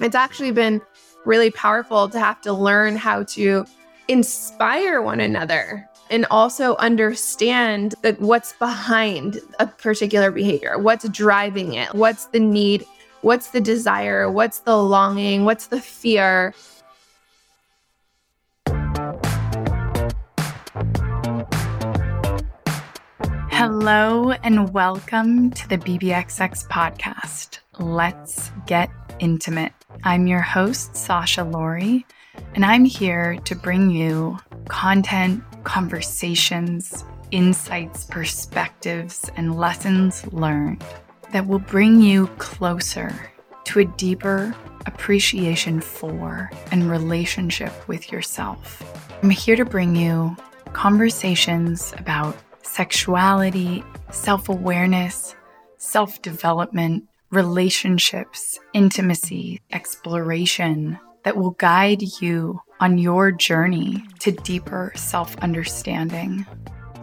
It's actually been really powerful to have to learn how to inspire one another and also understand that what's behind a particular behavior, what's driving it, what's the need, what's the desire, what's the longing, what's the fear. Hello and welcome to the BBXX podcast. Let's get intimate. I'm your host, Sasha Laurie, and I'm here to bring you content, conversations, insights, perspectives, and lessons learned that will bring you closer to a deeper appreciation for and relationship with yourself. I'm here to bring you conversations about sexuality, self awareness, self development, relationships, intimacy, exploration that will guide you on your journey to deeper self understanding.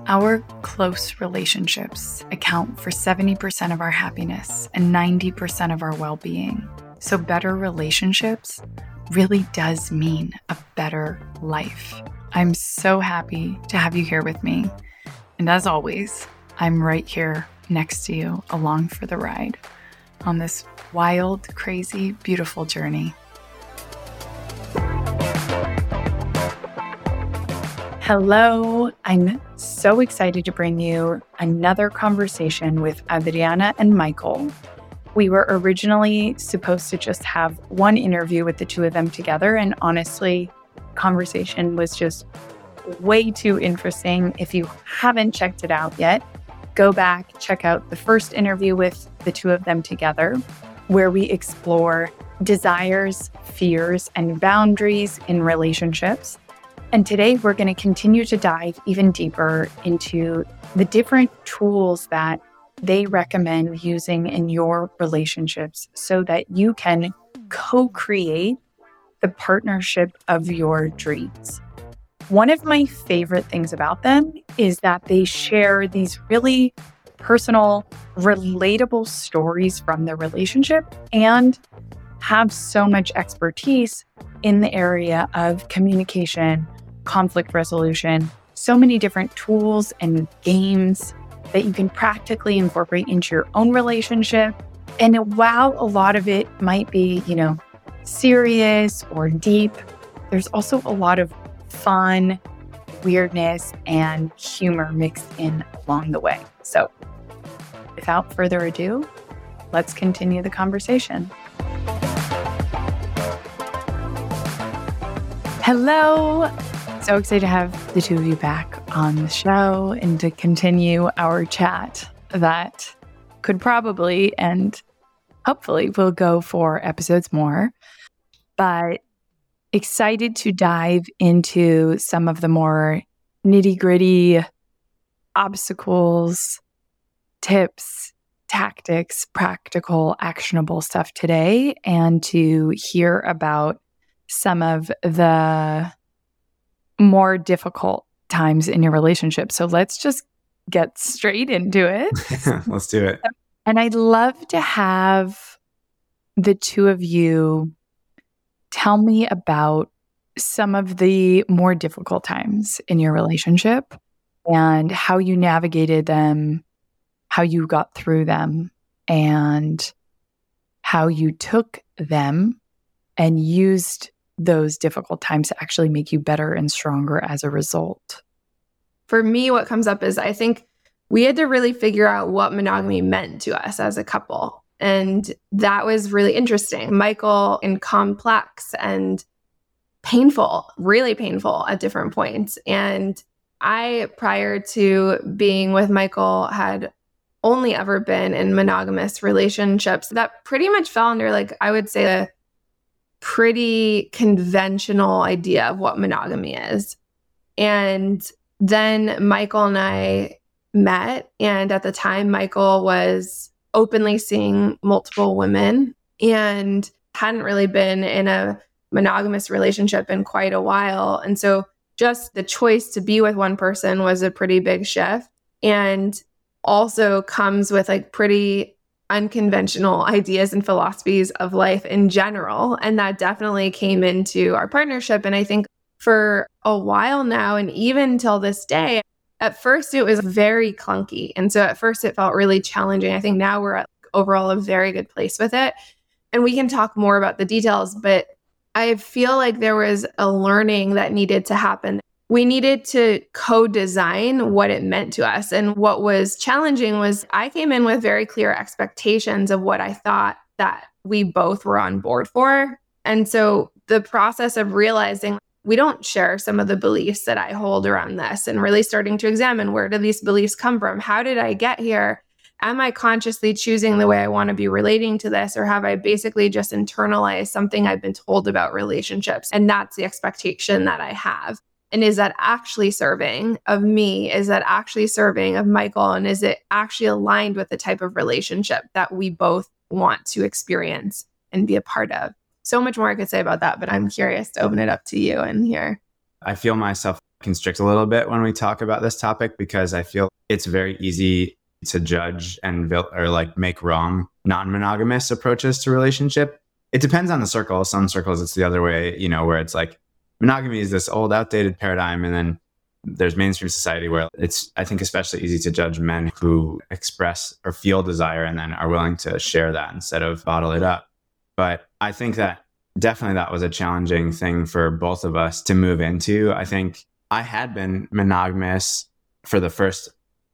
Our close relationships account for 70% of our happiness and 90% of our well being. So, better relationships really does mean a better life. I'm so happy to have you here with me. And as always, I'm right here next to you along for the ride on this wild, crazy, beautiful journey. Hello, I'm so excited to bring you another conversation with Adriana and Michael. We were originally supposed to just have one interview with the two of them together, and honestly, conversation was just way too interesting. If you haven't checked it out yet, go back, check out the first interview with the two of them together, where we explore desires, fears, and boundaries in relationships. And today we're going to continue to dive even deeper into the different tools that they recommend using in your relationships so that you can co create the partnership of your dreams. One of my favorite things about them is that they share these really personal, relatable stories from their relationship and have so much expertise in the area of communication, conflict resolution, so many different tools and games that you can practically incorporate into your own relationship. And while a lot of it might be, you know, serious or deep, there's also a lot of fun, weirdness, and humor mixed in along the way. So, without further ado, let's continue the conversation. Hello. So excited to have the two of you back on the show and to continue our chat that could probably and hopefully will go for episodes more. But excited to dive into some of the more nitty gritty obstacles, tips, tactics, practical, actionable stuff today, and to hear about some of the more difficult times in your relationship. So let's just get straight into it. let's do it. And I'd love to have the two of you tell me about some of the more difficult times in your relationship and how you navigated them, how you got through them, and how you took them and used those difficult times to actually make you better and stronger as a result. For me, what comes up is I think we had to really figure out what monogamy meant to us as a couple. And that was really interesting. Michael and complex and painful, really painful at different points. And I, prior to being with Michael, had only ever been in monogamous relationships that pretty much fell under, like, I would say, a pretty conventional idea of what monogamy is. And then Michael and I met. And at the time, Michael was openly seeing multiple women and hadn't really been in a monogamous relationship in quite a while. And so just the choice to be with one person was a pretty big shift and also comes with like pretty unconventional ideas and philosophies of life in general. And that definitely came into our partnership. And I think for a while now, and even till this day, at first it was very clunky. And so at first it felt really challenging. I think now we're at overall a very good place with it. And we can talk more about the details, but I feel like there was a learning that needed to happen. We needed to co design what it meant to us. And what was challenging was I came in with very clear expectations of what I thought that we both were on board for. And so the process of realizing we don't share some of the beliefs that I hold around this and really starting to examine where do these beliefs come from? How did I get here? Am I consciously choosing the way I want to be relating to this? Or have I basically just internalized something I've been told about relationships? And that's the expectation that I have. And is that actually serving of me? Is that actually serving of Michael? And is it actually aligned with the type of relationship that we both want to experience and be a part of? So much more I could say about that, but I'm mm. curious to open it up to you and hear. I feel myself constrict a little bit when we talk about this topic because I feel it's very easy to judge and or like make wrong non-monogamous approaches to relationship. It depends on the circle. Some circles it's the other way, you know, where it's like monogamy is this old outdated paradigm and then there's mainstream society where it's I think especially easy to judge men who express or feel desire and then are willing to share that instead of bottle it up. But I think that definitely that was a challenging thing for both of us to move into. I think I had been monogamous for the first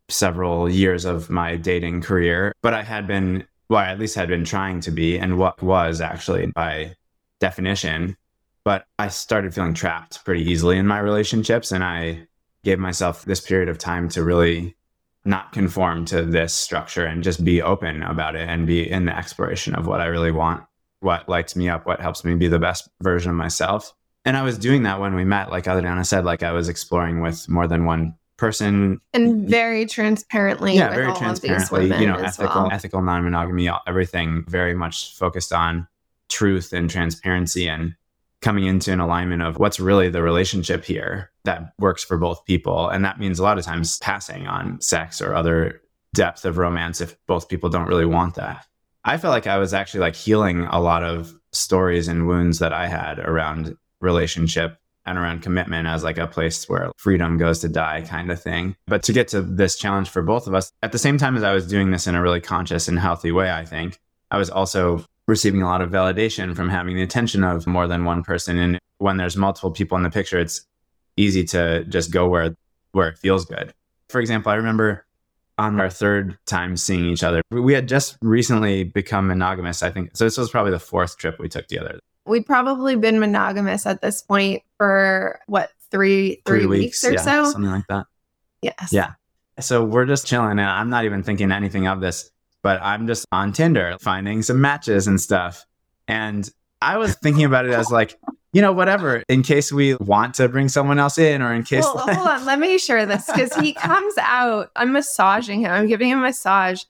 several years of my dating career, but I had been, well, I at least had been trying to be, and what was actually by definition. But I started feeling trapped pretty easily in my relationships, and I gave myself this period of time to really not conform to this structure and just be open about it and be in the exploration of what I really want what lights me up, what helps me be the best version of myself. And I was doing that when we met, like Adriana said, like I was exploring with more than one person and very transparently yeah very transparently you know ethical well. ethical non-monogamy everything very much focused on truth and transparency and coming into an alignment of what's really the relationship here that works for both people and that means a lot of times passing on sex or other depth of romance if both people don't really want that I felt like I was actually like healing a lot of stories and wounds that I had around relationship and around commitment as like a place where freedom goes to die kind of thing. But to get to this challenge for both of us, at the same time as I was doing this in a really conscious and healthy way, I think, I was also receiving a lot of validation from having the attention of more than one person. And when there's multiple people in the picture, it's easy to just go where where it feels good. For example, I remember on our third time seeing each other. We had just recently become monogamous, I think. So this was probably the fourth trip we took together. We'd probably been monogamous at this point for what, three, three, three weeks, weeks, or yeah, so? Something like that. Yes. Yeah. So we're just chilling and I'm not even thinking anything of this, but I'm just on Tinder finding some matches and stuff. And I was thinking about it as like, you know, whatever, in case we want to bring someone else in or in case. Well, hold on, let me share this because he comes out. I'm massaging him, I'm giving him a massage.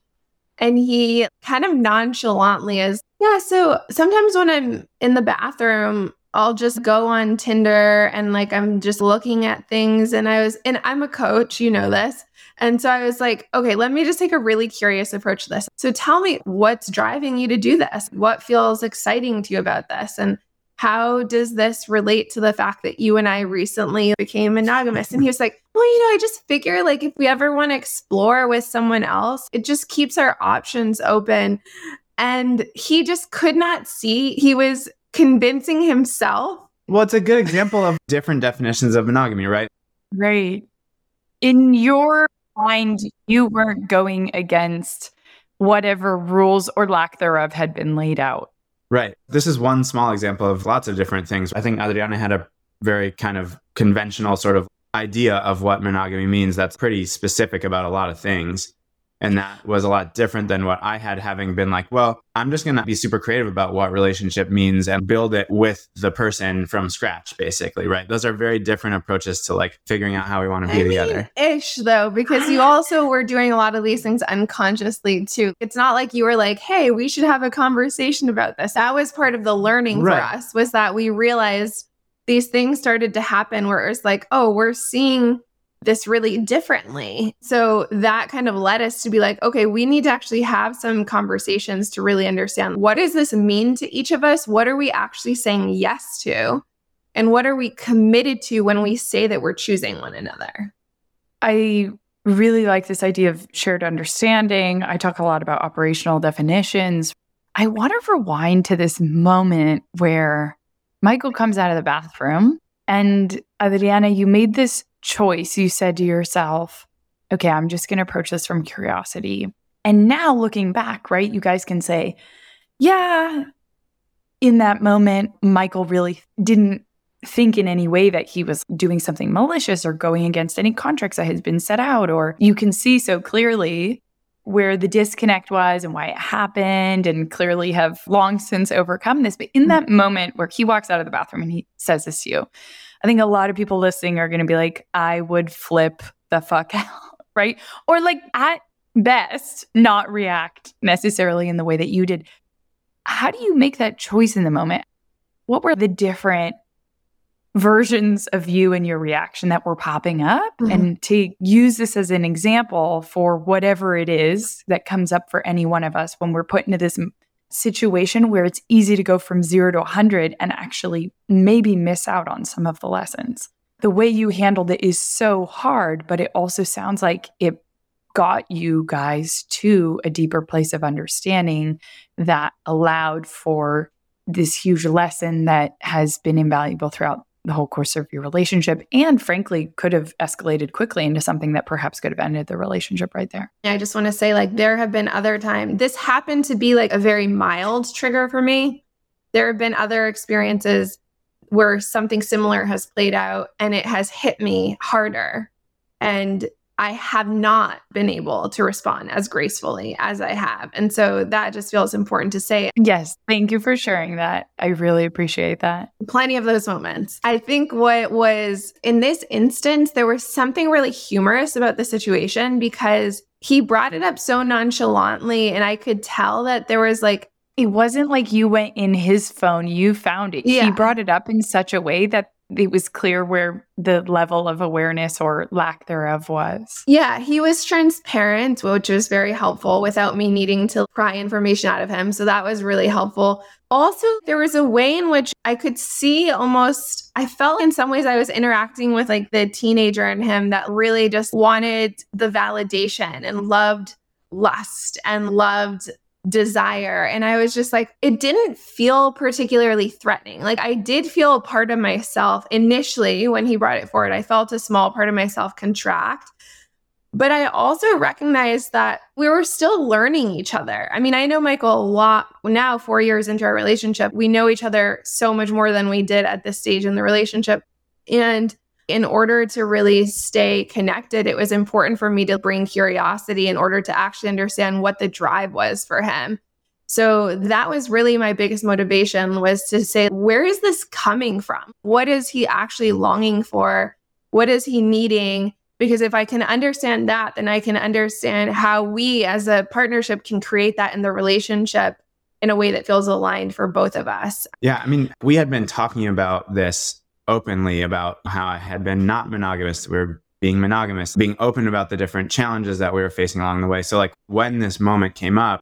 And he kind of nonchalantly is, yeah. So sometimes when I'm in the bathroom, I'll just go on Tinder and like I'm just looking at things. And I was, and I'm a coach, you know this. And so I was like, okay, let me just take a really curious approach to this. So tell me what's driving you to do this? What feels exciting to you about this? And how does this relate to the fact that you and I recently became monogamous? And he was like, well, you know, I just figure like if we ever want to explore with someone else, it just keeps our options open. And he just could not see, he was convincing himself. Well, it's a good example of different definitions of monogamy, right? Right. In your mind, you weren't going against whatever rules or lack thereof had been laid out. Right. This is one small example of lots of different things. I think Adriana had a very kind of conventional sort of idea of what monogamy means that's pretty specific about a lot of things. And that was a lot different than what I had, having been like, well, I'm just going to be super creative about what relationship means and build it with the person from scratch, basically, right? Those are very different approaches to like figuring out how we want to be I together. Mean, ish, though, because you also were doing a lot of these things unconsciously, too. It's not like you were like, hey, we should have a conversation about this. That was part of the learning right. for us, was that we realized these things started to happen where it's like, oh, we're seeing this really differently. So that kind of led us to be like, okay, we need to actually have some conversations to really understand what does this mean to each of us? What are we actually saying yes to? And what are we committed to when we say that we're choosing one another? I really like this idea of shared understanding. I talk a lot about operational definitions. I want to rewind to this moment where Michael comes out of the bathroom and Adriana, you made this choice. You said to yourself, okay, I'm just going to approach this from curiosity. And now looking back, right, you guys can say, yeah, in that moment, Michael really didn't think in any way that he was doing something malicious or going against any contracts that had been set out. Or you can see so clearly where the disconnect was and why it happened, and clearly have long since overcome this. But in mm. that moment where he walks out of the bathroom and he says this to you, I think a lot of people listening are going to be like, I would flip the fuck out, right? Or like at best, not react necessarily in the way that you did. How do you make that choice in the moment? What were the different versions of you and your reaction that were popping up mm-hmm. and to use this as an example for whatever it is that comes up for any one of us when we're put into this situation where it's easy to go from 0 to 100 and actually maybe miss out on some of the lessons. The way you handled it is so hard, but it also sounds like it got you guys to a deeper place of understanding that allowed for this huge lesson that has been invaluable throughout the whole course of your relationship and frankly could have escalated quickly into something that perhaps could have ended the relationship right there. I just want to say like there have been other times this happened to be like a very mild trigger for me. There have been other experiences where something similar has played out and it has hit me harder. And I have not been able to respond as gracefully as I have. And so that just feels important to say. Yes. Thank you for sharing that. I really appreciate that. Plenty of those moments. I think what was in this instance, there was something really humorous about the situation because he brought it up so nonchalantly. And I could tell that there was like, it wasn't like you went in his phone, you found it. Yeah. He brought it up in such a way that it was clear where the level of awareness or lack thereof was. Yeah, he was transparent, which was very helpful without me needing to pry information out of him. So that was really helpful. Also, there was a way in which I could see almost, I felt in some ways I was interacting with like the teenager in him that really just wanted the validation and loved lust and loved desire. And I was just like, it didn't feel particularly threatening. Like I did feel a part of myself initially when he brought it forward. I felt a small part of myself contract. But I also recognized that we were still learning each other. I mean, I know Michael a lot now, four years into our relationship. We know each other so much more than we did at this stage in the relationship. And in order to really stay connected, it was important for me to bring curiosity in order to actually understand what the drive was for him. So that was really my biggest motivation was to say, where is this coming from? What is he actually longing for? What is he needing? Because if I can understand that, then I can understand how we as a partnership can create that in the relationship in a way that feels aligned for both of us. Yeah. I mean, we had been talking about this openly about how I had been not monogamous. We were being monogamous, being open about the different challenges that we were facing along the way. So, like, when this moment came up,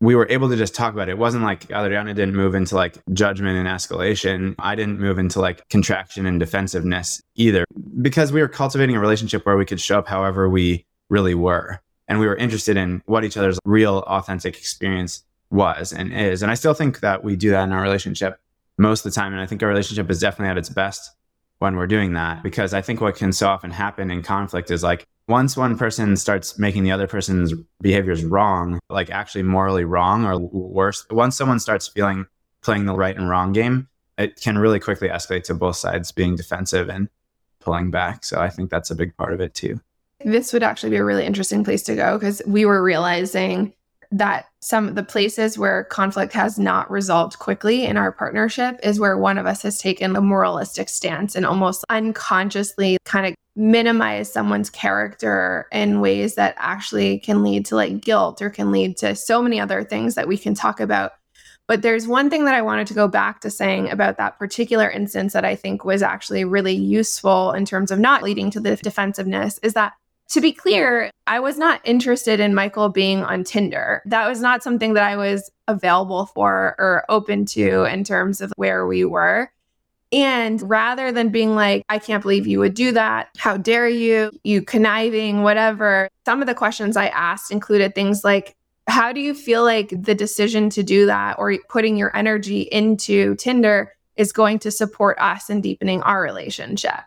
we were able to just talk about it. It wasn't like Adriana didn't move into like judgment and escalation. I didn't move into like contraction and defensiveness either because we were cultivating a relationship where we could show up however we really were. And we were interested in what each other's real authentic experience was and is. And I still think that we do that in our relationship most of the time. And I think our relationship is definitely at its best when we're doing that because I think what can so often happen in conflict is like once one person starts making the other person's behaviors wrong, like actually morally wrong or worse, once someone starts feeling playing the right and wrong game, it can really quickly escalate to both sides being defensive and pulling back. So I think that's a big part of it too. This would actually be a really interesting place to go because we were realizing that some of the places where conflict has not resolved quickly in our partnership is where one of us has taken a moralistic stance and almost unconsciously kind of minimize someone's character in ways that actually can lead to like guilt or can lead to so many other things that we can talk about. But there's one thing that I wanted to go back to saying about that particular instance that I think was actually really useful in terms of not leading to the defensiveness is that to be clear, I was not interested in Michael being on Tinder. That was not something that I was available for or open to in terms of where we were. And rather than being like, I can't believe you would do that. How dare you? You conniving, whatever. Some of the questions I asked included things like, how do you feel like the decision to do that or putting your energy into Tinder is going to support us in deepening our relationship?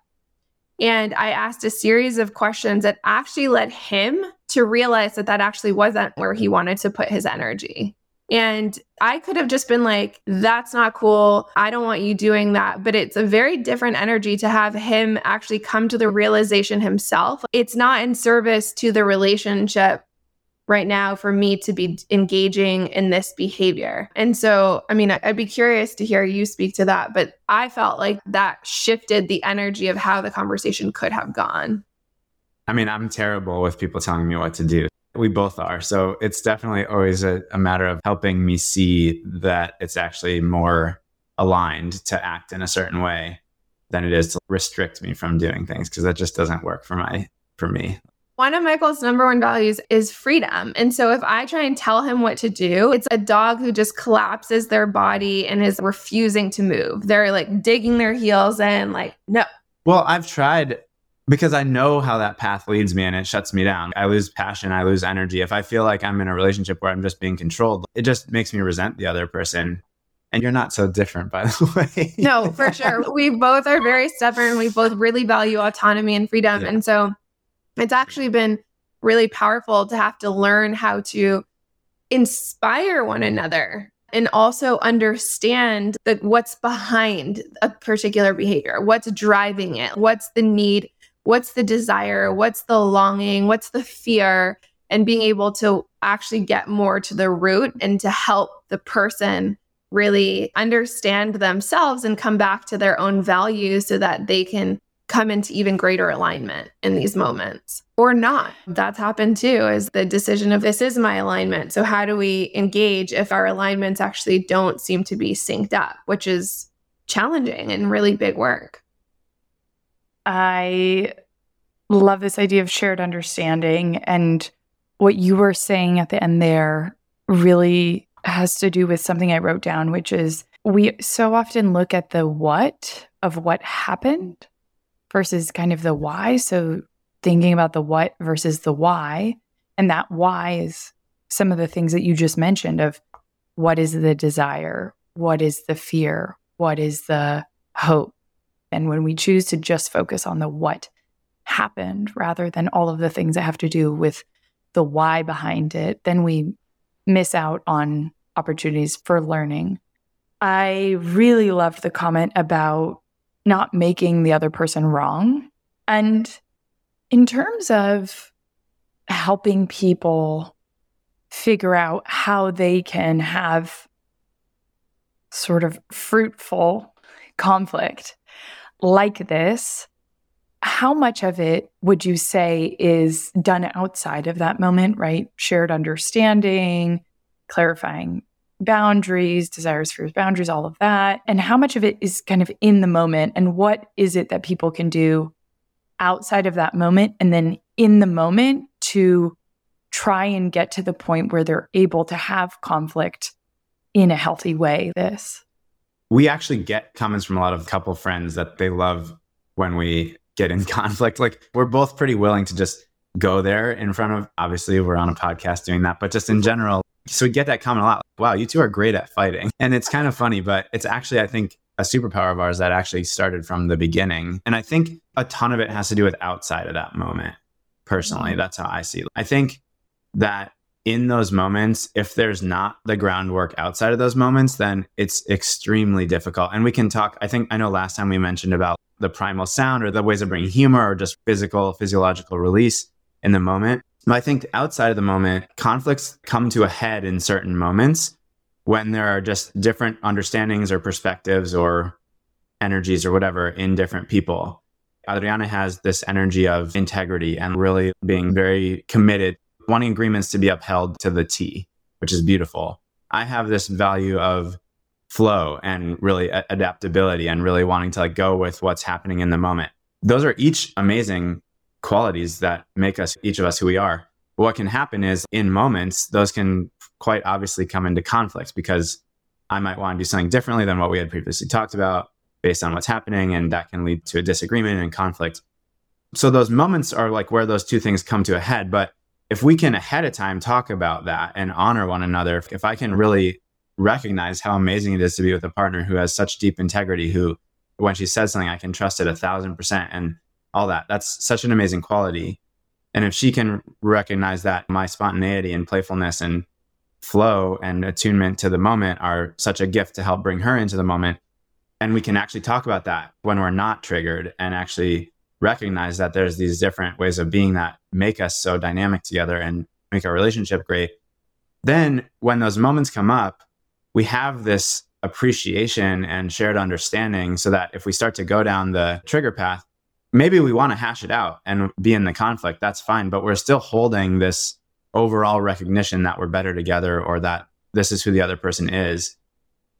And I asked a series of questions that actually led him to realize that that actually wasn't where he wanted to put his energy. And I could have just been like, that's not cool. I don't want you doing that. But it's a very different energy to have him actually come to the realization himself. It's not in service to the relationship right now for me to be engaging in this behavior. And so, I mean, I'd be curious to hear you speak to that. But I felt like that shifted the energy of how the conversation could have gone. I mean, I'm terrible with people telling me what to do. We both are. So it's definitely always a, a, matter of helping me see that it's actually more aligned to act in a certain way than it is to restrict me from doing things because that just doesn't work for my for me. One of Michael's number one values is freedom. And so if I try and tell him what to do, it's a dog who just collapses their body and is refusing to move. They're like digging their heels in, like, no. Well, I've tried because I know how that path leads me and it shuts me down. I lose passion, I lose energy. If I feel like I'm in a relationship where I'm just being controlled, it just makes me resent the other person. And you're not so different, by the way. no, for sure. We both are very stubborn. We both really value autonomy and freedom. Yeah. And so it's actually been really powerful to have to learn how to inspire one another and also understand that what's behind a particular behavior, what's driving it, what's the need what's the desire, what's the longing, what's the fear, and being able to actually get more to the root and to help the person really understand themselves and come back to their own values so that they can come into even greater alignment in these moments or not. That's happened too, is the decision of this is my alignment. So, how do we engage if our alignments actually don't seem to be synced up, which is challenging and really big work? I love this idea of shared understanding. And what you were saying at the end there really has to do with something I wrote down, which is we so often look at the what of what happened versus kind of the why. So thinking about the what versus the why. And that why is some of the things that you just mentioned of what is the desire? What is the fear? What is the hope? And when we choose to just focus on the what happened rather than all of the things that have to do with the why behind it, then we miss out on opportunities for learning. I really loved the comment about not making the other person wrong. And in terms of helping people figure out how they can have sort of fruitful conflict, like this, how much of it would you say is done outside of that moment, right? Shared understanding, clarifying boundaries, desires, fears, boundaries, all of that. And how much of it is kind of in the moment? And what is it that people can do outside of that moment and then in the moment to try and get to the point where they're able to have conflict in a healthy way? This we actually get comments from a lot of couple friends that they love when we get in conflict. Like we're both pretty willing to just go there in front of obviously we're on a podcast doing that, but just in general. So we get that comment a lot. Wow, you two are great at fighting. And it's kind of funny, but it's actually, I think, a superpower of ours that actually started from the beginning. And I think a ton of it has to do with outside of that moment. Personally, mm-hmm. that's how I see it. I think that in those moments, if there's not the groundwork outside of those moments, then it's extremely difficult. And we can talk. I think I know last time we mentioned about the primal sound or the ways of bringing humor or just physical, physiological release in the moment. I think outside of the moment, conflicts come to a head in certain moments when there are just different understandings or perspectives or energies or whatever in different people. Adriana has this energy of integrity and really being very committed wanting agreements to be upheld to the T, which is beautiful. I have this value of flow and really adaptability and really wanting to like go with what's happening in the moment. Those are each amazing qualities that make us each of us who we are. What can happen is in moments, those can quite obviously come into conflict because I might want to do something differently than what we had previously talked about based on what's happening. And that can lead to a disagreement and conflict. So those moments are like where those two things come to a head. But if we can ahead of time talk about that and honor one another, if I can really recognize how amazing it is to be with a partner who has such deep integrity, who, when she says something, I can trust it a thousand percent and all that, that's such an amazing quality. And if she can recognize that my spontaneity and playfulness and flow and attunement to the moment are such a gift to help bring her into the moment, and we can actually talk about that when we're not triggered and actually recognize that there's these different ways of being that make us so dynamic together and make our relationship great. Then when those moments come up, we have this appreciation and shared understanding so that if we start to go down the trigger path, maybe we want to hash it out and be in the conflict. That's fine. But we're still holding this overall recognition that we're better together or that this is who the other person is.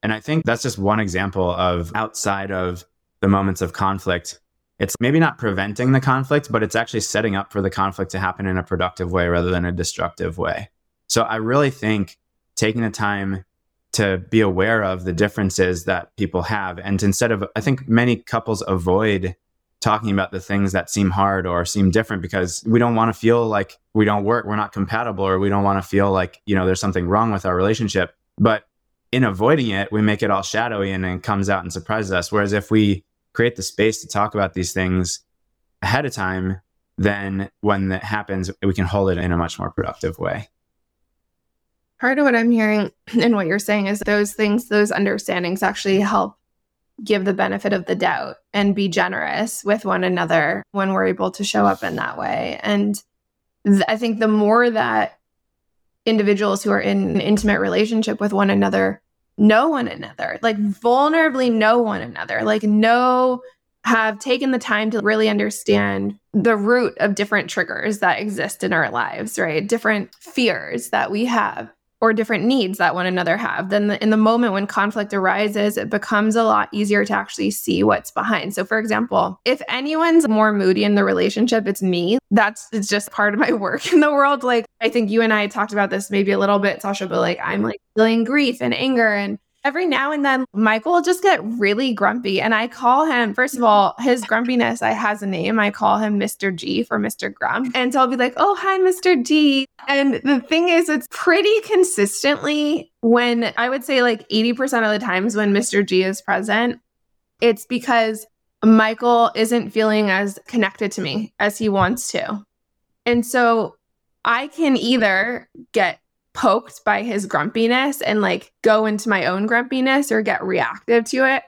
And I think that's just one example of outside of the moments of conflict, it's maybe not preventing the conflict, but it's actually setting up for the conflict to happen in a productive way rather than a destructive way. So I really think taking the time to be aware of the differences that people have and instead of I think many couples avoid talking about the things that seem hard or seem different because we don't want to feel like we don't work, we're not compatible, or we don't want to feel like, you know, there's something wrong with our relationship. But in avoiding it, we make it all shadowy and it comes out and surprises us. Whereas if we create the space to talk about these things ahead of time, then when that happens, we can hold it in a much more productive way. Part of what I'm hearing and what you're saying is those things, those understandings actually help give the benefit of the doubt and be generous with one another when we're able to show up in that way. And th- I think the more that individuals who are in an intimate relationship with one another know one another, like vulnerably know one another, like know, have taken the time to really understand the root of different triggers that exist in our lives, right? Different fears that we have or different needs that one another have, then the, in the moment when conflict arises, it becomes a lot easier to actually see what's behind. So, for example, if anyone's more moody in the relationship, it's me. That's it's just part of my work in the world. Like, I think you and I talked about this maybe a little bit, Sasha, but like, I'm like feeling grief and anger and every now and then Michael will just get really grumpy. And I call him, first of all, his grumpiness, I has a name. I call him Mr. G for Mr. Grump. And so I'll be like, oh, hi, Mr. G. And the thing is, it's pretty consistently when I would say like 80% of the times when Mr. G is present, it's because Michael isn't feeling as connected to me as he wants to. And so I can either get poked by his grumpiness and like go into my own grumpiness or get reactive to it.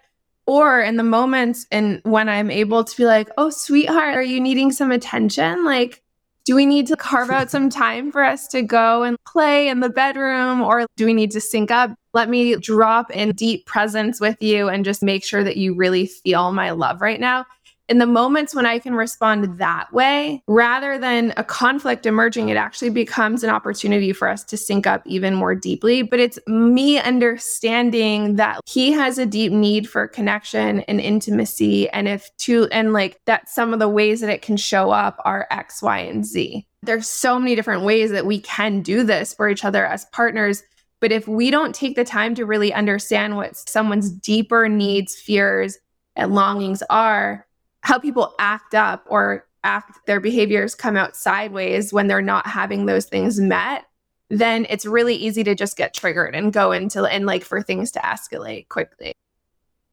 Or in the moments and when I'm able to be like, oh, sweetheart, are you needing some attention? Like, do we need to carve out some time for us to go and play in the bedroom? Or do we need to sync up? Let me drop in deep presence with you and just make sure that you really feel my love right now in the moments when I can respond that way, rather than a conflict emerging, it actually becomes an opportunity for us to sync up even more deeply. But it's me understanding that he has a deep need for connection and intimacy. And if to, and like that some of the ways that it can show up are X, Y, and Z. There's so many different ways that we can do this for each other as partners. But if we don't take the time to really understand what someone's deeper needs, fears, and longings are, how people act up or act their behaviors come out sideways when they're not having those things met then it's really easy to just get triggered and go into and like for things to escalate quickly.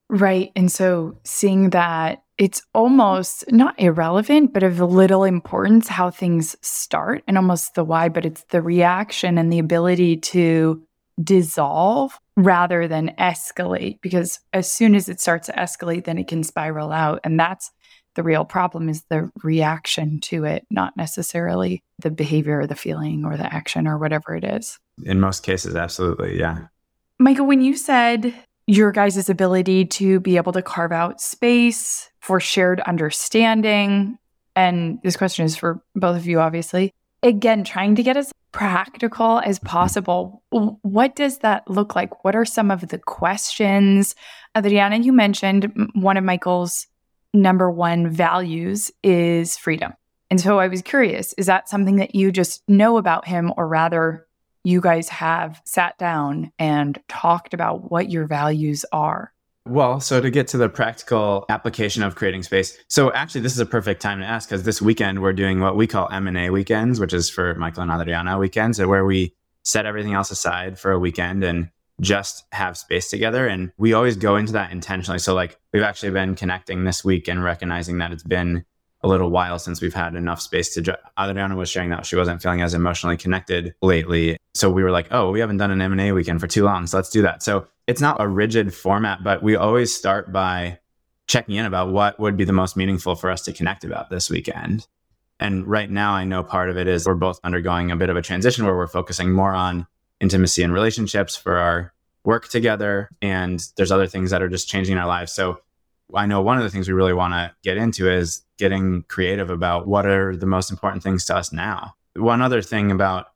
Right and so seeing that it's almost not irrelevant but of little importance how things start and almost the why but it's the reaction and the ability to dissolve rather than escalate because as soon as it starts to escalate then it can spiral out and that's the real problem is the reaction to it, not necessarily the behavior or the feeling or the action or whatever it is. In most cases, absolutely. Yeah. Michael, when you said your guys' ability to be able to carve out space for shared understanding, and this question is for both of you, obviously, again, trying to get as practical as mm-hmm. possible. What does that look like? What are some of the questions? Adriana, you mentioned one of Michael's number one values is freedom. And so I was curious is that something that you just know about him, or rather, you guys have sat down and talked about what your values are? Well, so to get to the practical application of creating space. So actually this is a perfect time to ask because this weekend we're doing what we call M&A weekends, which is for Michael and Adriana weekends, where we set everything else aside for a weekend and just have space together and we always go into that intentionally. So like we've actually been connecting this week and recognizing that it's been a little while since we've had enough space to. Adriana was sharing that she wasn't feeling as emotionally connected lately, so we were like, "Oh, we haven't done an M and A weekend for too long, so let's do that." So it's not a rigid format, but we always start by checking in about what would be the most meaningful for us to connect about this weekend. And right now, I know part of it is we're both undergoing a bit of a transition where we're focusing more on intimacy and relationships for our work together. And there's other things that are just changing our lives. So I know one of the things we really want to get into is getting creative about what are the most important things to us now. One other thing about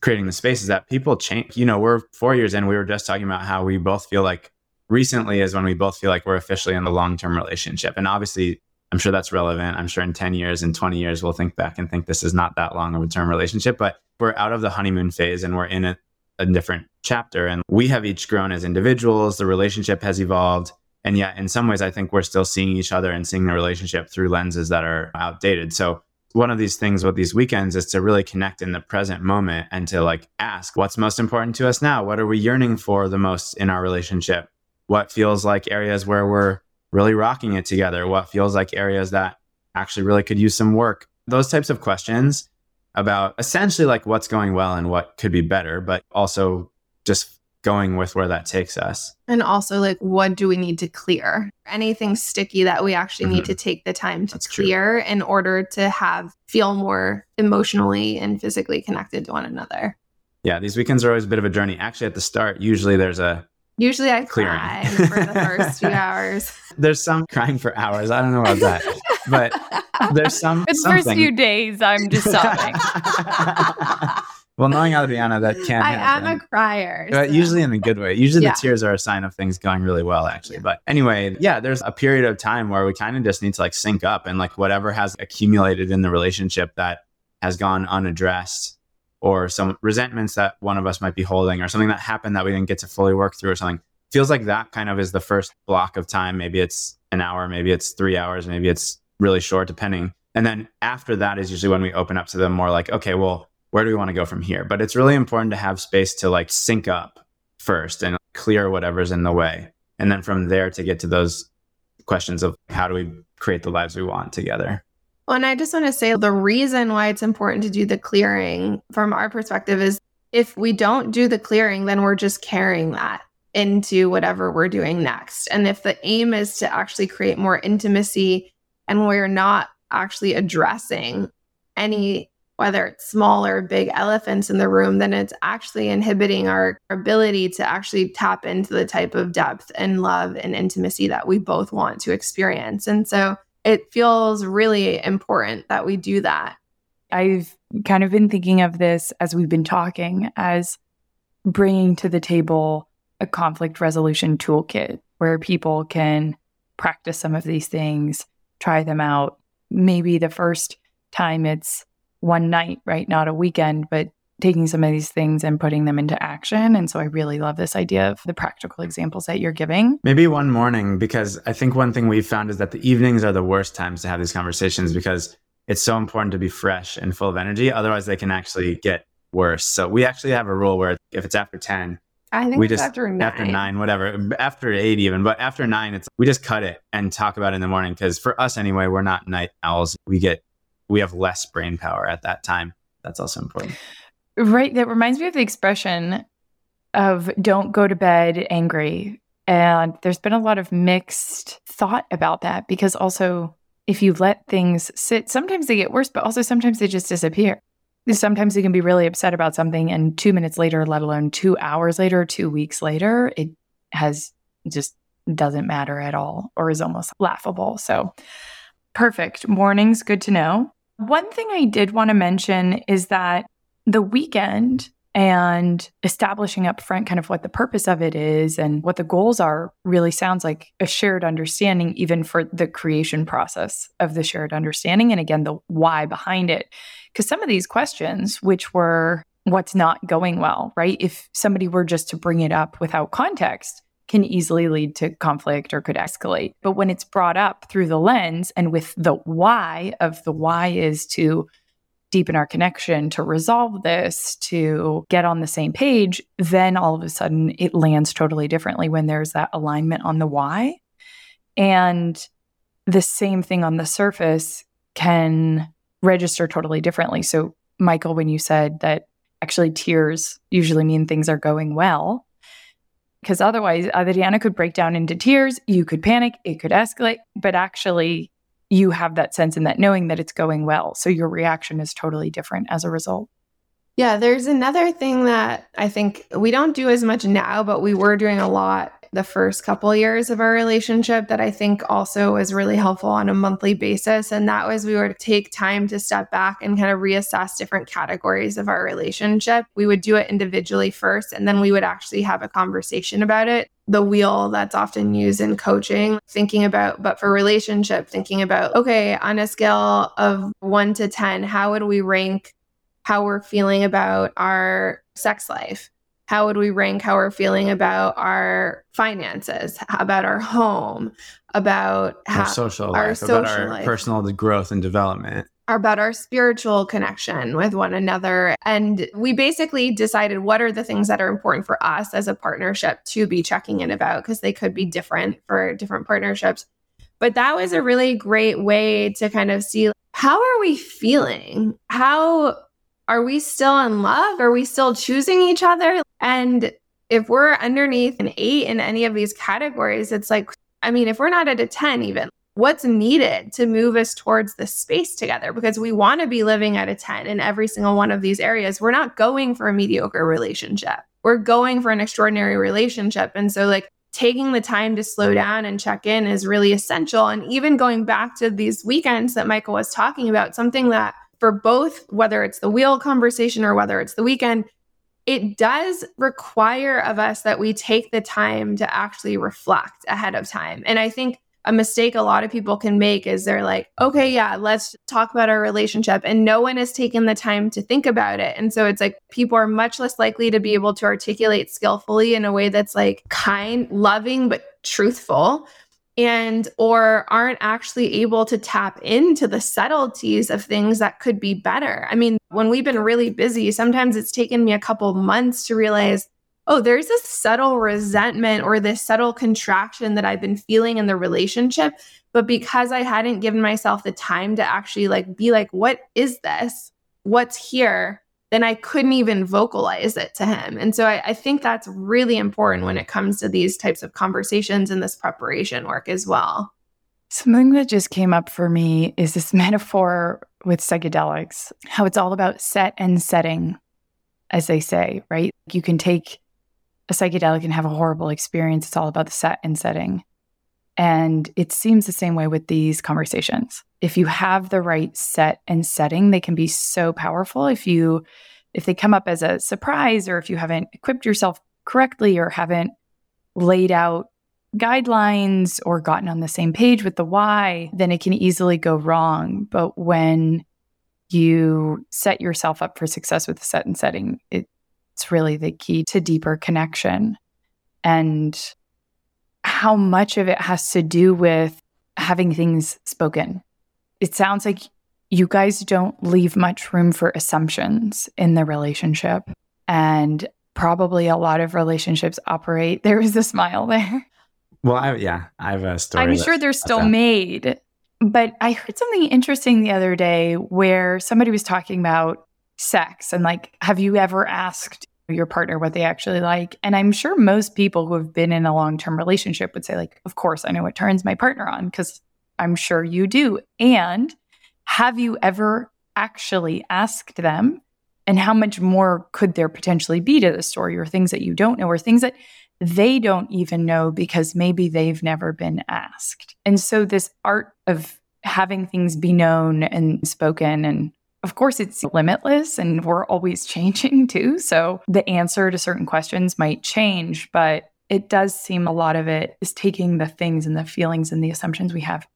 creating the space is that people change. You know, we're four years in, we were just talking about how we both feel like recently is when we both feel like we're officially in the long term relationship. And obviously, I'm sure that's relevant. I'm sure in 10 years and 20 years, we'll think back and think this is not that long of a term relationship, but we're out of the honeymoon phase and we're in a, a different chapter. And we have each grown as individuals. The relationship has evolved. And yet, in some ways, I think we're still seeing each other and seeing the relationship through lenses that are outdated. So, one of these things with these weekends is to really connect in the present moment and to like ask what's most important to us now? What are we yearning for the most in our relationship? What feels like areas where we're really rocking it together? What feels like areas that actually really could use some work? Those types of questions about essentially like what's going well and what could be better, but also just going with where that takes us. And also, like, what do we need to clear? Anything sticky that we actually mm-hmm. need to take the time to That's clear true. in order to have feel more emotionally and physically connected to one another. Yeah, these weekends are always a bit of a journey. Actually, at the start, usually there's a Usually I clearing. cry for the first few hours. There's some crying for hours. I don't know about that. But there's some. The first few days, I'm just sobbing. Well, knowing Adriana, that can I happen. am a crier. But so. usually in a good way. Usually yeah. the tears are a sign of things going really well, actually. Yeah. But anyway, yeah, there's a period of time where we kind of just need to like sync up and like whatever has accumulated in the relationship that has gone unaddressed or some resentments that one of us might be holding or something that happened that we didn't get to fully work through or something feels like that kind of is the first block of time. Maybe it's an hour, maybe it's three hours, maybe it's really short, depending. And then after that is usually when we open up to them more like, okay, well, where do we want to go from here? But it's really important to have space to like sync up first and clear whatever's in the way. And then from there to get to those questions of how do we create the lives we want together. Well, and I just want to say the reason why it's important to do the clearing from our perspective is if we don't do the clearing, then we're just carrying that into whatever we're doing next. And if the aim is to actually create more intimacy and we're not actually addressing any whether it's small or big elephants in the room, then it's actually inhibiting our ability to actually tap into the type of depth and love and intimacy that we both want to experience. And so it feels really important that we do that. I've kind of been thinking of this as we've been talking as bringing to the table a conflict resolution toolkit where people can practice some of these things, try them out. Maybe the first time it's one night, right? Not a weekend, but taking some of these things and putting them into action. And so I really love this idea of the practical examples that you're giving. Maybe one morning, because I think one thing we've found is that the evenings are the worst times to have these conversations because it's so important to be fresh and full of energy. Otherwise, they can actually get worse. So we actually have a rule where if it's after 10, I think we just after nine. after nine, whatever, after eight even, but after nine, it's we just cut it and talk about it in the morning because for us anyway, we're not night owls. We get we have less brain power at that time. That's also important. Right. That reminds me of the expression of don't go to bed angry. And there's been a lot of mixed thought about that because also, if you let things sit, sometimes they get worse, but also sometimes they just disappear. Sometimes you can be really upset about something, and two minutes later, let alone two hours later, two weeks later, it has just doesn't matter at all or is almost laughable. So, perfect. Mornings, good to know. One thing I did want to mention is that the weekend and establishing up front kind of what the purpose of it is and what the goals are really sounds like a shared understanding even for the creation process of the shared understanding and again the why behind it. Because some of these questions which were what's not going well right? If somebody were just to bring it up without context can easily lead to conflict or could escalate. But when it's brought up through the lens and with the why of the why is to deepen our connection, to resolve this, to get on the same page, then all of a sudden it lands totally differently when there's that alignment on the why. And the same thing on the surface can register totally differently. So, Michael, when you said that actually tears usually mean things are going well, because otherwise, uh, Adriana could break down into tears, you could panic, it could escalate, but actually, you have that sense and that knowing that it's going well. So your reaction is totally different as a result. Yeah, there's another thing that I think we don't do as much now, but we were doing a lot the first couple years of our relationship that I think also was really helpful on a monthly basis. And that was we would take time to step back and kind of reassess different categories of our relationship. We would do it individually first, and then we would actually have a conversation about it the wheel that's often used in coaching, thinking about, but for relationship, thinking about, okay, on a scale of one to 10, how would we rank how we're feeling about our sex life? How would we rank how we're feeling about our finances, about our home, about our social life, our social about our life. personal growth and development? about our spiritual connection with one another. And we basically decided what are the things that are important for us as a partnership to be checking in about because they could be different for different partnerships. But that was a really great way to kind of see how are we feeling? How are we still in love? Are we still choosing each other? And if we're underneath an eight in any of these categories, it's like, I mean, if we're not at a 10, even what's needed to move us towards this space together because we want to be living at a 10 in every single one of these areas. We're not going for a mediocre relationship. We're going for an extraordinary relationship. And so like taking the time to slow down and check in is really essential. And even going back to these weekends that Michael was talking about, something that for both, whether it's the wheel conversation or whether it's the weekend, it does require of us that we take the time to actually reflect ahead of time. And I think a mistake a lot of people can make is they're like, okay, yeah, let's talk about our relationship. And no one has taken the time to think about it. And so it's like people are much less likely to be able to articulate skillfully in a way that's like kind, loving, but truthful. And or aren't actually able to tap into the subtleties of things that could be better. I mean, when we've been really busy, sometimes it's taken me a couple months to realize oh, there's this subtle resentment or this subtle contraction that I've been feeling in the relationship. But because I hadn't given myself the time to actually like be like, what is this? What's here? Then I couldn't even vocalize it to him. And so I, I think that's really important when it comes to these types of conversations and this preparation work as well. Something that just came up for me is this metaphor with psychedelics, how it's all about set and setting, as they say, right? You can take a psychedelic and have a horrible experience. It's all about the set and setting. And it seems the same way with these conversations. If you have the right set and setting, they can be so powerful. If you if they come up as a surprise or if you haven't equipped yourself correctly or haven't laid out guidelines or gotten on the same page with the why, then it can easily go wrong. But when you set yourself up for success with the set and setting, it it's really the key to deeper connection. And how much of it has to do with having things spoken. It sounds like you guys don't leave much room for assumptions in the relationship. And probably a lot of relationships operate. There was a smile there. Well, I, yeah, I have a story. I'm sure they're still made. But I heard something interesting the other day where somebody was talking about sex and like, have you ever asked your partner what they actually like. And I'm sure most people who have been in a long term relationship would say, like, of course, I know what turns my partner on because I'm sure you do. And have you ever actually asked them? And how much more could there potentially be to the story, or things that you don't know, or things that they don't even know because maybe they've never been asked? And so, this art of having things be known and spoken and of course, it's limitless and we're always changing too. So the answer to certain questions might change, but it does seem a lot of it is taking the things and the feelings and the assumptions we have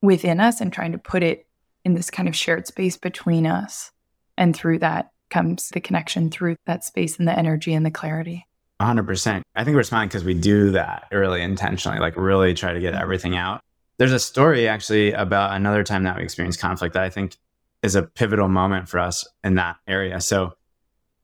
within us and trying to put it in this kind of shared space between us. And through that comes the connection through that space and the energy and the clarity. 100%. I think we're smiling because we do that really intentionally, like really try to get everything out. There's a story actually about another time that we experienced conflict that I think is a pivotal moment for us in that area. So,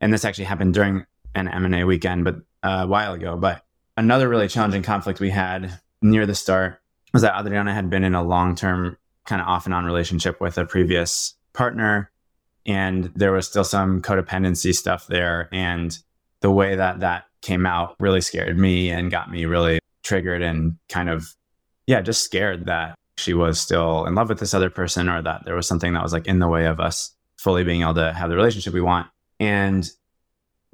and this actually happened during an M&A weekend, but uh, a while ago. But another really challenging conflict we had near the start was that Adriana had been in a long-term kind of off and on relationship with a previous partner and there was still some codependency stuff there and the way that that came out really scared me and got me really triggered and kind of yeah just scared that she was still in love with this other person or that there was something that was like in the way of us fully being able to have the relationship we want and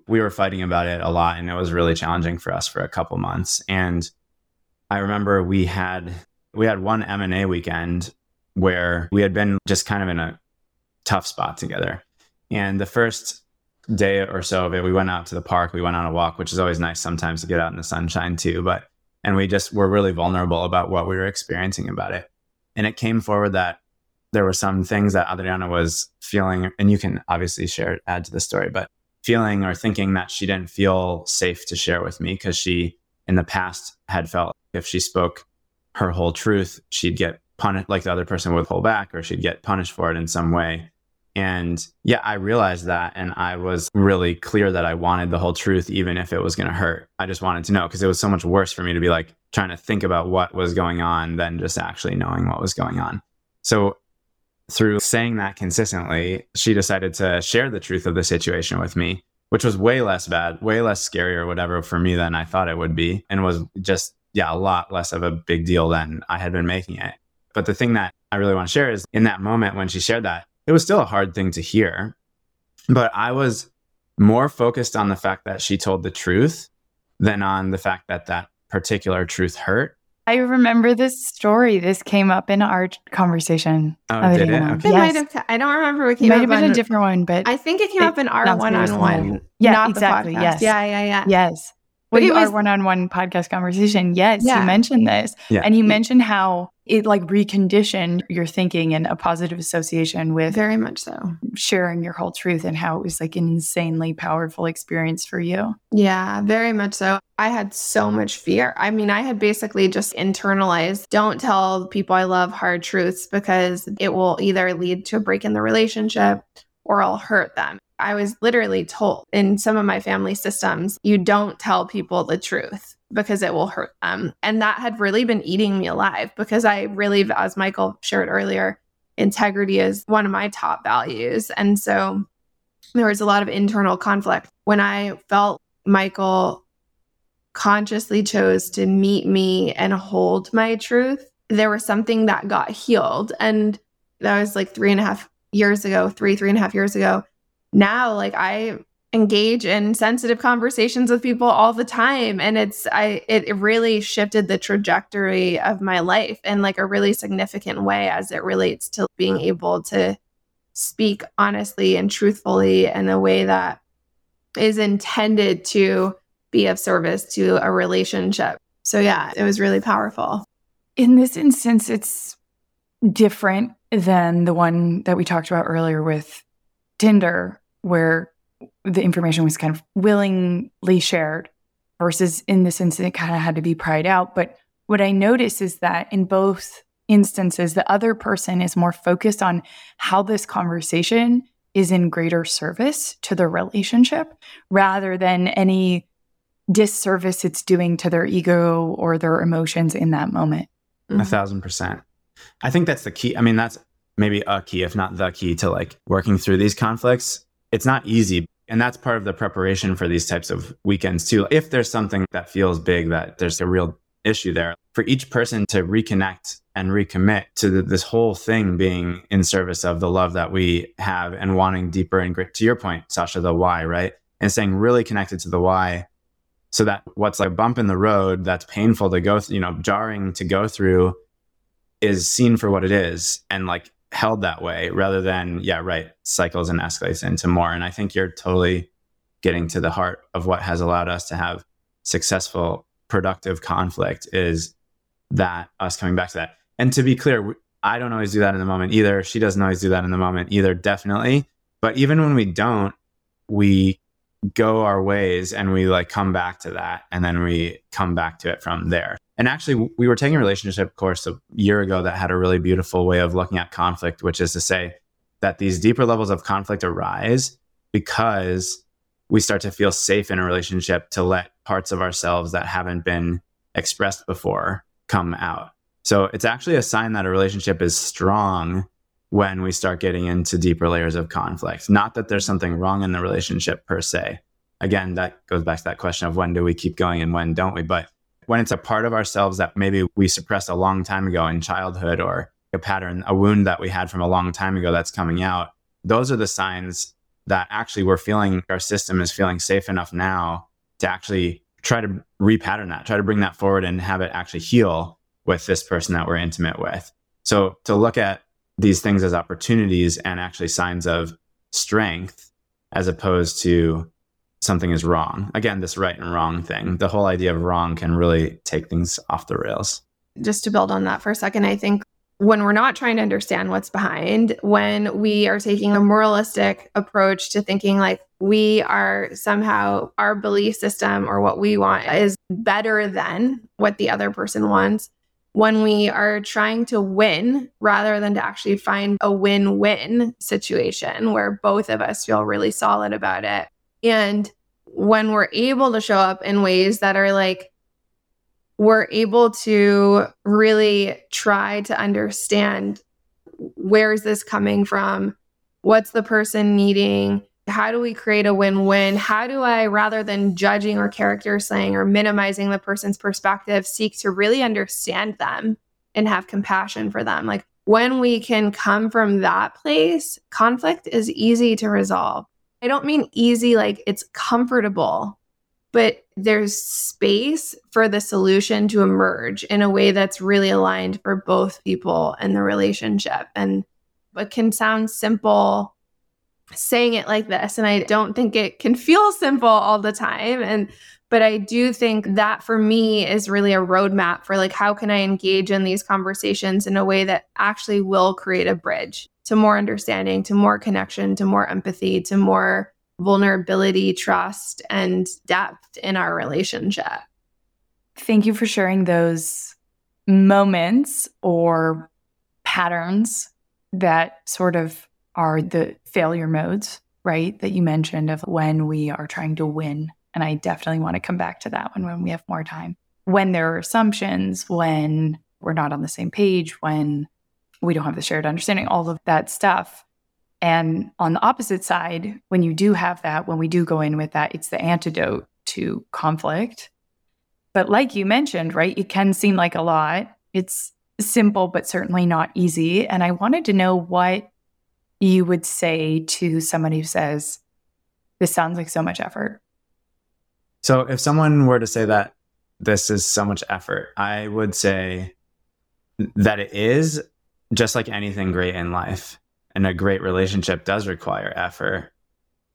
we were fighting about it a lot and it was really challenging for us for a couple months and i remember we had we had one m&a weekend where we had been just kind of in a tough spot together. And the first day or so of it, we went out to the park, we went on a walk, which is always nice sometimes to get out in the sunshine too. But, and we just were really vulnerable about what we were experiencing about it. And it came forward that there were some things that Adriana was feeling, and you can obviously share, add to the story, but feeling or thinking that she didn't feel safe to share with me because she in the past had felt if she spoke her whole truth, she'd get punished, like the other person would pull back or she'd get punished for it in some way. And yeah, I realized that. And I was really clear that I wanted the whole truth, even if it was going to hurt. I just wanted to know because it was so much worse for me to be like trying to think about what was going on than just actually knowing what was going on. So, through saying that consistently, she decided to share the truth of the situation with me, which was way less bad, way less scary or whatever for me than I thought it would be. And was just, yeah, a lot less of a big deal than I had been making it. But the thing that I really want to share is in that moment when she shared that, it was still a hard thing to hear. But I was more focused on the fact that she told the truth than on the fact that that particular truth hurt. I remember this story. This came up in our conversation. Oh, did it? Okay. it might have. I don't remember what came it might have been on, a different one, but I think it came it up in our one-on-one. Yeah, exactly. Yes. Yeah, yeah, yeah. Yes. But Well, it was- our one-on-one podcast conversation. Yes, Yeah. you mentioned this, Yeah. and you mentioned how it like reconditioned your thinking and a positive association with Very much so. sharing your whole truth, and how it was like an insanely powerful experience for you. Yeah, very much so. I had so much fear. I mean, I had basically just internalized don't tell people I love hard truths because it will either lead to a break in the relationship or I'll hurt them. I was literally told in some of my family systems, you don't tell people the truth because it will hurt them. And that had really been eating me alive because I really, as Michael shared earlier, integrity is one of my top values. And so there was a lot of internal conflict. When I felt Michael consciously chose to meet me and hold my truth, there was something that got healed. And that was like three and a half years ago, three, three and a half years ago. Now, like I engage in sensitive conversations with people all the time. And it's I it, really shifted the trajectory of my life in like a really significant way as it relates to being able to speak honestly and truthfully in a way that is intended to be of service to a relationship. So yeah, it was really powerful. In this instance, it's different than the one that we talked about earlier with Tinder, where the information was kind of willingly shared, versus in this instance, it kind of had to be pried out. But what I notice is that in both instances, the other person is more focused on how this conversation is in greater service to the relationship rather than any disservice it's doing to their ego or their emotions in that moment. A mm-hmm. thousand percent. I think that's the key. I mean, that's maybe a key, if not the key to like working through these conflicts. It's not easy. And that's part of the preparation for these types of weekends too. If there's something that feels big, that there's a real issue there, for each person to reconnect and recommit to the, this whole thing being in service of the love that we have and wanting deeper and great, to your point, Sasha, the why, right? And staying really connected to the why so that what's like a bump in the road that's painful to go, th- you know, jarring to go through is seen for what it is and like held that way rather than, yeah, right, cycles and escalates into more. And I think you're totally getting to the heart of what has allowed us to have successful, productive conflict is that us coming back to that. And to be clear, I don't always do that in the moment either. She doesn't always do that in the moment either, definitely. But even when we don't, we go our ways and we like come back to that and then we come back to it from there. And actually, we were taking a relationship course a year ago that had a really beautiful way of looking at conflict, which is to say that these deeper levels of conflict arise because we start to feel safe in a relationship to let parts of ourselves that haven't been expressed before come out. So it's actually a sign that a relationship is strong when we start getting into deeper layers of conflict. Not that there's something wrong in the relationship per se. Again, that goes back to that question of when do we keep going and when don't we? But when it's a part of ourselves that maybe we suppressed a long time ago in childhood or a pattern, a wound that we had from a long time ago that's coming out, those are the signs that actually we're feeling our system is feeling safe enough now to actually try to repattern that, try to bring that forward and have it actually heal with this person that we're intimate with. So to look at these things as opportunities and actually signs of strength as opposed to something is wrong. Again, this right and wrong thing, the whole idea of wrong can really take things off the rails. Just to build on that for a second, I think when we're not trying to understand what's behind, when we are taking a moralistic approach to thinking like we are somehow our belief system or what we want is better than what the other person wants, when we are trying to win rather than to actually find a win win situation where both of us feel really solid about it. And when we're able to show up in ways that are like, we're able to really try to understand where is this coming from? What's the person needing? How do we create a win-win? How do i rather than judging or character slaying or minimizing the person's perspective seek to really understand them and have compassion for them? Like when we can come from that place conflict is easy to resolve. I don't mean easy like it's comfortable but there's space for the solution to emerge in a way that's really aligned for both people in the relationship. And it can sound simple saying it like this and i don't think it can feel simple all the time and but i do think that for me is really a roadmap for like how can i engage in these conversations in a way that actually will create a bridge to more understanding to more connection to more empathy to more vulnerability trust and depth in our relationship. Thank you for sharing those moments or patterns that sort of are the failure modes, right? That you mentioned of when we are trying to win. And I definitely want to come back to that one when we have more time. When there are assumptions, when we're not on the same page, when we don't have the shared understanding, all of that stuff. And on the opposite side, when you do have that, when we do go in with that, it's the antidote to conflict. But like you mentioned, right, it can seem like a lot. It's simple, but certainly not easy. And I wanted to know what you would say to someone who says, This sounds like so much effort? So, if someone were to say that this is so much effort, I would say that it is just like anything great in life. And a great relationship does require effort.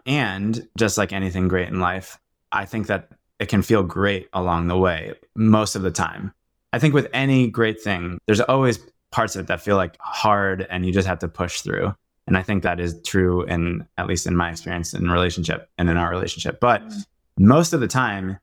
And just like anything great in life, I think that it can feel great along the way most of the time. I think with any great thing, there's always parts of it that feel like hard and you just have to push through. And I think that is true in at least in my experience in relationship and in our relationship. But mm-hmm. most of the time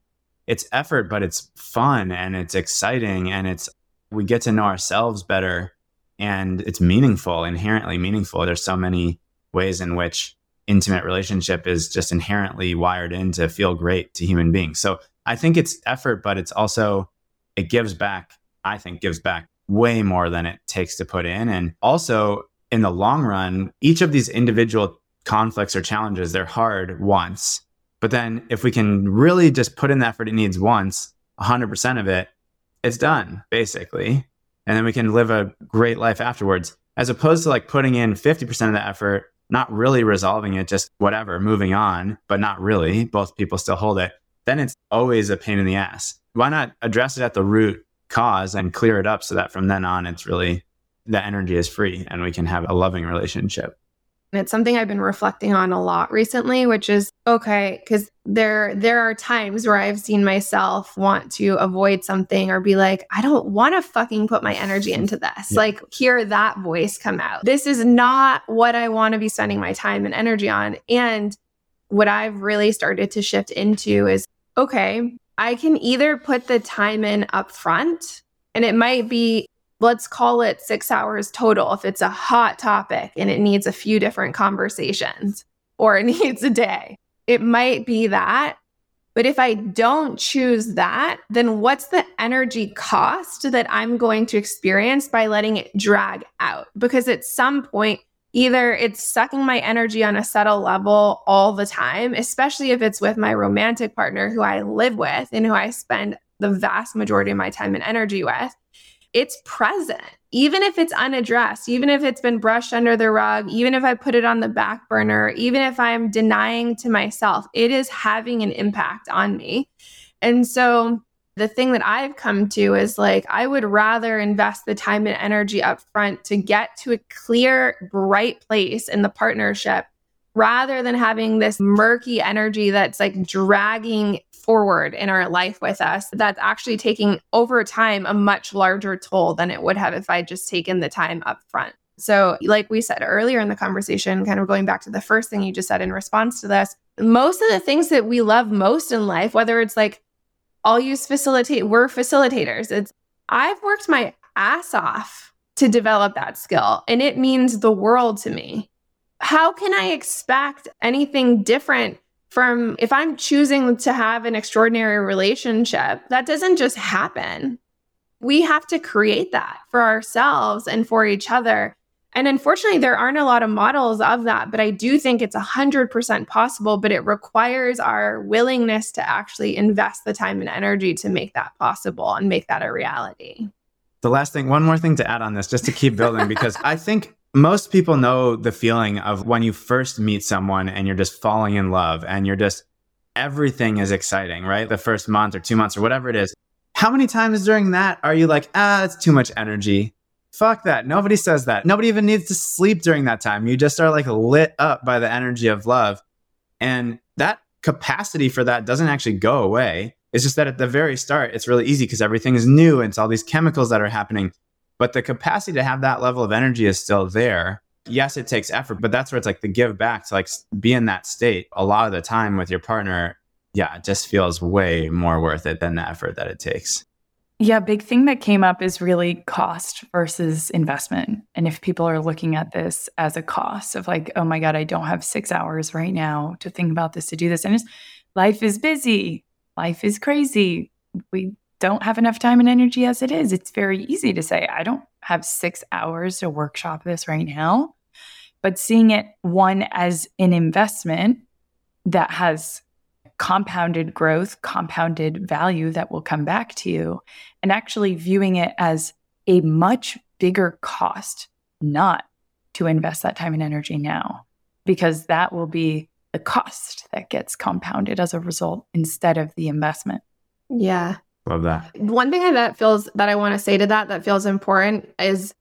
it's effort, but it's fun and it's exciting and it's we get to know ourselves better and it's meaningful, inherently meaningful. There's so many ways in which intimate relationship is just inherently wired in to feel great to human beings. So I think it's effort, but it's also it gives back, I think gives back way more than it takes to put in. And also in the long run, each of these individual conflicts or challenges, they're hard once. But then if we can really just put in the effort it needs once, 100% of it, it's done basically. And then we can live a great life afterwards, as opposed to like putting in 50% of the effort, not really resolving it, just whatever, moving on, but not really. Both people still hold it. Then it's always a pain in the ass. Why not address it at the root cause and clear it up so that from then on it's really the energy is free and we can have a loving relationship. And it's something I've been reflecting on a lot recently, which is okay, because there there are times where I've seen myself want to avoid something or be like, I don't want to fucking put my energy into this. Yeah. Like hear that voice come out. This is not what I want to be spending my time and energy on. And what I've really started to shift into is okay, I can either put the time in up front and it might be let's call it six hours total if it's a hot topic and it needs a few different conversations or it needs a day. It might be that. But if I don't choose that, then what's the energy cost that I'm going to experience by letting it drag out? Because at some point, either it's sucking my energy on a subtle level all the time, especially if it's with my romantic partner who I live with and who I spend the vast majority of my time and energy with it's present, even if it's unaddressed, even if it's been brushed under the rug, even if I put it on the back burner, even if I'm denying to myself, it is having an impact on me. And so the thing that I've come to is like, I would rather invest the time and energy up front to get to a clear, bright place in the partnership rather than having this murky energy that's like dragging forward in our life with us that's actually taking over time a much larger toll than it would have if I just taken the time up front. So, like we said earlier in the conversation, kind of going back to the first thing you just said in response to this, most of the things that we love most in life, whether it's like I'll use facilitate, we're facilitators. It's I've worked my ass off to develop that skill, and it means the world to me. How can I expect anything different from if I'm choosing to have an extraordinary relationship, that doesn't just happen. We have to create that for ourselves and for each other. And unfortunately, there aren't a lot of models of that, but I do think it's 100% possible, but it requires our willingness to actually invest the time and energy to make that possible and make that a reality. The last thing, one more thing to add on this, just to keep building, because I think most people know the feeling of when you first meet someone and you're just falling in love and you're just everything is exciting, right? The first month or two months or whatever it is. How many times during that are you like, ah, it's too much energy? Fuck that. Nobody says that. Nobody even needs to sleep during that time. You just are like lit up by the energy of love. And that capacity for that doesn't actually go away. It's just that at the very start, it's really easy because everything is new and it's all these chemicals that are happening. But the capacity to have that level of energy is still there. Yes, it takes effort, but that's where it's like the give back to like be in that state a lot of the time with your partner. Yeah, it just feels way more worth it than the effort that it takes. Yeah, big thing that came up is really cost versus investment. And if people are looking at this as a cost of like, oh my God, I don't have six hours right now to think about this, to do this. And life is busy, life is crazy. We don't have enough time and energy as it is. It's very easy to say, I don't have six hours to workshop this right now. But seeing it one as an investment that has compounded growth, compounded value that will come back to you, and actually viewing it as a much bigger cost not to invest that time and energy now, because that will be the cost that gets compounded as a result instead of the investment. Yeah. Love that. One thing that feels that I want to say to that that feels important is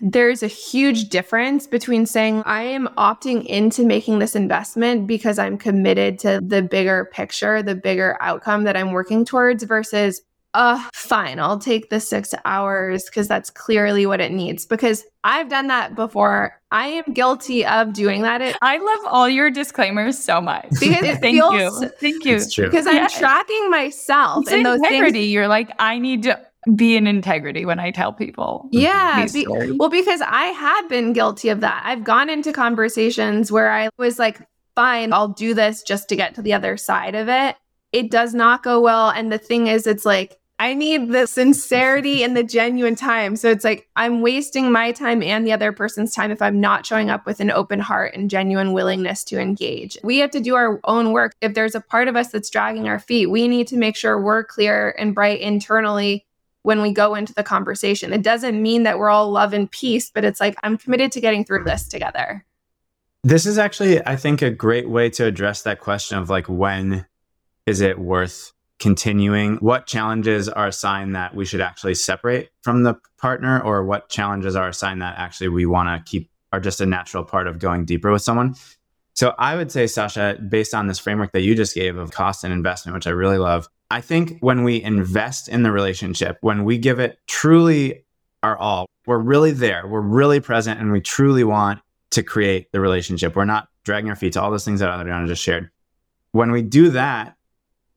there's a huge difference between saying I am opting into making this investment because I'm committed to the bigger picture, the bigger outcome that I'm working towards versus uh, fine, I'll take the six hours because that's clearly what it needs. Because I've done that before. I am guilty of doing that. It, I love all your disclaimers so much. Because it Thank feels, you. Thank you. Because I'm yes. tracking myself in those integrity. Things. You're like, I need to be in integrity when I tell people. Yeah. Be, well, because I have been guilty of that. I've gone into conversations where I was like, fine, I'll do this just to get to the other side of it. It does not go well. And the thing is, it's like, I need the sincerity and the genuine time. So it's like I'm wasting my time and the other person's time if I'm not showing up with an open heart and genuine willingness to engage. We have to do our own work. If there's a part of us that's dragging our feet, we need to make sure we're clear and bright internally when we go into the conversation. It doesn't mean that we're all love and peace, but it's like I'm committed to getting through this together. This is actually, I think, a great way to address that question of like, when is it worth continuing what challenges are a sign that we should actually separate from the partner or what challenges are a sign that actually we want to keep are just a natural part of going deeper with someone? So i would say sasha based on this framework that you just gave of cost and investment which i really love i think when we invest in the relationship when we give it truly our all we're really there we're really present and we truly want to create the relationship. We're not dragging our feet to all those things that adriana just shared. When we do that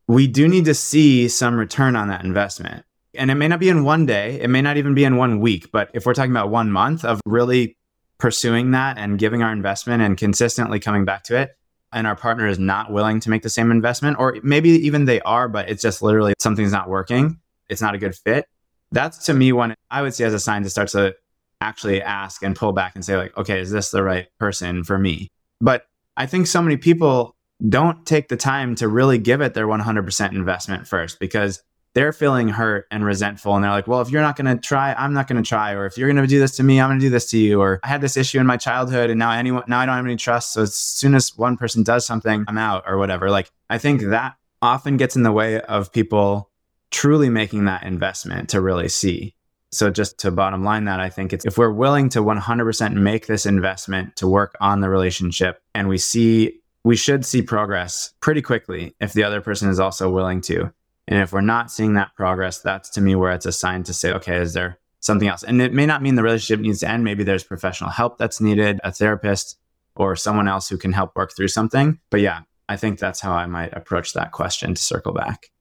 we do need to see some return on that investment. And it may not be in one day, it may not even be in one week, but if we're talking about one month of really pursuing that and giving our investment and consistently coming back to it, and our partner is not willing to make the same investment, or maybe even they are, but it's just literally something's not working, it's not a good fit. That's to me one I would see as a sign to start to actually ask and pull back and say, like, okay, is this the right person for me? But I think so many people don't take the time to really give it their 100% investment first because they're feeling hurt and resentful and they're like well if you're not going to try i'm not going to try or if you're going to do this to me i'm going to do this to you or i had this issue in my childhood and now anyone now i don't have any trust so as soon as one person does something i'm out or whatever. Like i think that often gets in the way of people truly making that investment to really see. So just to bottom line that i think it's if we're willing to 100% make this investment to work on the relationship and we see we should see progress pretty quickly if the other person is also willing to. And if we're not seeing that progress, that's to me where it's a sign to say, okay, is there something else? And it may not mean the relationship needs to end. Maybe there's professional help that's needed, a therapist or someone else who can help work through something. But yeah, I think that's how I might approach that question to circle back.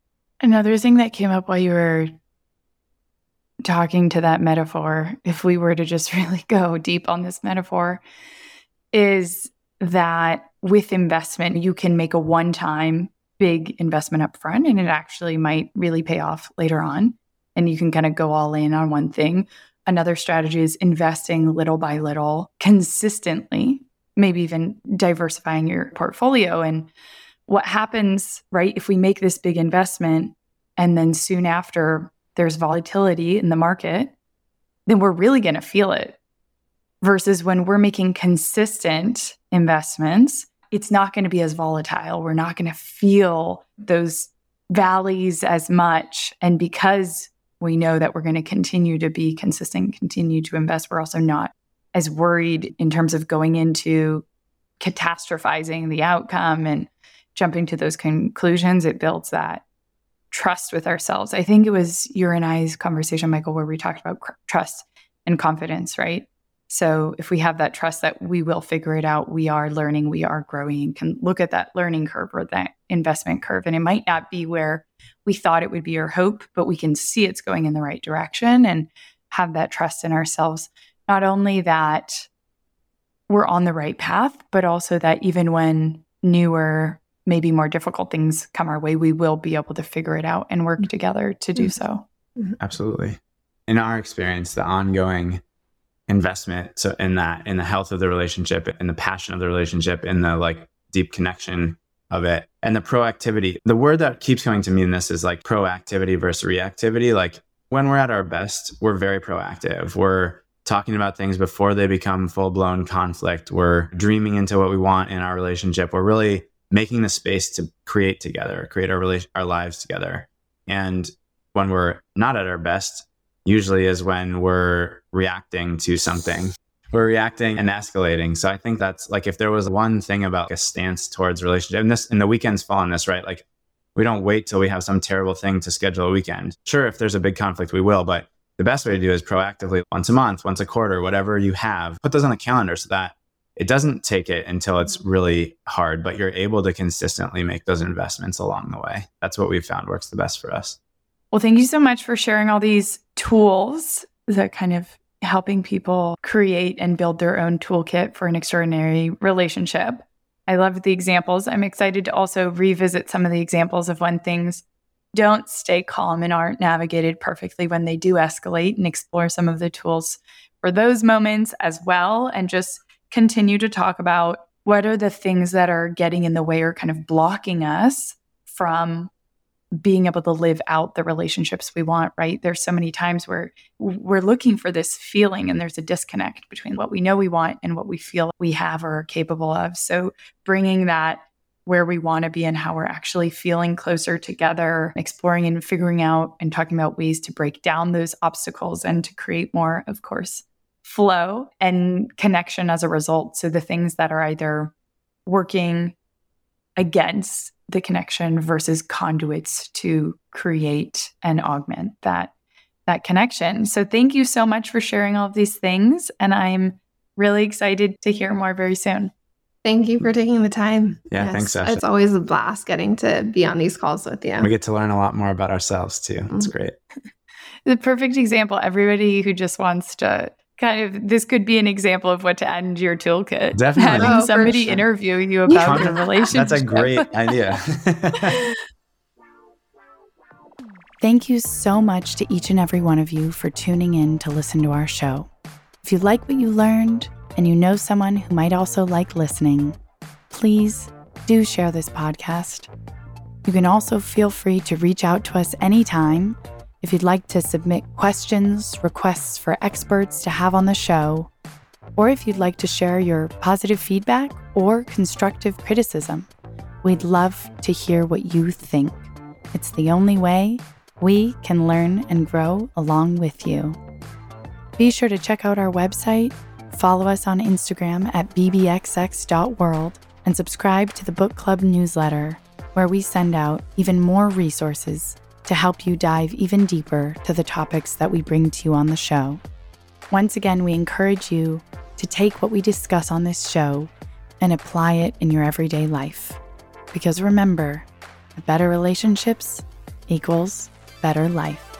Another thing that came up while you were talking to that metaphor, if we were to just really go deep on this metaphor, is that with investment, you can make a one time big investment up front and it actually might really pay off later on. And you can kind of go all in on one thing. Another strategy is investing little by little consistently, maybe even diversifying your portfolio. And what happens, right, if we make this big investment and then soon after there's volatility in the market, then we're really going to feel it versus when we're making consistent investments, it's not going to be as volatile. We're not going to feel those valleys as much. And because we know that we're going to continue to be consistent, continue to invest, we're also not as worried in terms of going into catastrophizing the outcome and jumping to those conclusions. It builds that trust with ourselves. I think it was your and I's conversation, Michael, where we talked about trust and confidence, right? So if we have that trust that we will figure it out, we are learning, we are growing, can look at that learning curve or that investment curve. And it might not be where we thought it would be or hope, but we can see it's going in the right direction and have that trust in ourselves. Not only that we're on the right path, but also that even when newer, maybe more difficult things come our way, we will be able to figure it out and work mm-hmm. together to do mm-hmm. so. Mm-hmm. Absolutely. In our experience, the ongoing investment so in that in the health of the relationship in the passion of the relationship in the like deep connection of it and the proactivity. The word that keeps coming to me in this is like proactivity versus reactivity. Like when we're at our best we're very proactive. We're talking about things before they become full-blown conflict. We're dreaming into what we want in our relationship. We're really making the space to create together create our our lives together. And when we're not at our best usually is when we're reacting to something. We're reacting and escalating. So I think that's like if there was one thing about a stance towards relationship, and this and the weekends fall on this, right? Like we don't wait till we have some terrible thing to schedule a weekend. Sure, if there's a big conflict, we will, but the best way to do is proactively once a month, once a quarter, whatever you have, put those on the calendar so that it doesn't take it until it's really hard, but you're able to consistently make those investments along the way. That's what we've found works the best for us. Well, thank you so much for sharing all these tools that kind of helping people create and build their own toolkit for an extraordinary relationship. I love the examples. I'm excited to also revisit some of the examples of when things don't stay calm and aren't navigated perfectly when they do escalate and explore some of the tools for those moments as well. And just continue to talk about what are the things that are getting in the way or kind of blocking us from being able to live out the relationships we want, right? There's so many times where we're looking for this feeling and there's a disconnect between what we know we want and what we feel we have or are capable of. So bringing that where we want to be and how we're actually feeling closer together, exploring and figuring out and talking about ways to break down those obstacles and to create more, of course, flow and connection as a result. So the things that are either working against the connection versus conduits to create and augment that that connection. So thank you so much for sharing all of these things and I'm really excited to hear more very soon. Thank you for taking the time. Yeah, yes, thanks, Sasha. It's always a blast getting to be on these calls with you. We get to learn a lot more about ourselves too. It's mm-hmm. great. the perfect example. Everybody who just wants to kind of this could be an example of what to add into your toolkit. Definitely. Having oh, somebody sure. interview you about the relationship. That's a great idea. Thank you so much to each and every one of you for tuning in to listen to our show. If you like what you learned and you know someone who might also like listening, please do share this podcast. You can also feel free to reach out to us anytime if you'd like to submit questions, requests for experts to have on the show, or if you'd like to share your positive feedback or constructive criticism. We'd love to hear what you think. It's the only way we can learn and grow along with you. Be sure to check out our website, follow us on Instagram at bbxx.world, and subscribe to the book club newsletter, where we send out even more resources to help you dive even deeper to the topics that we bring to you on the show. Once again, we encourage you to take what we discuss on this show and apply it in your everyday life. Because remember, better relationships equals better life.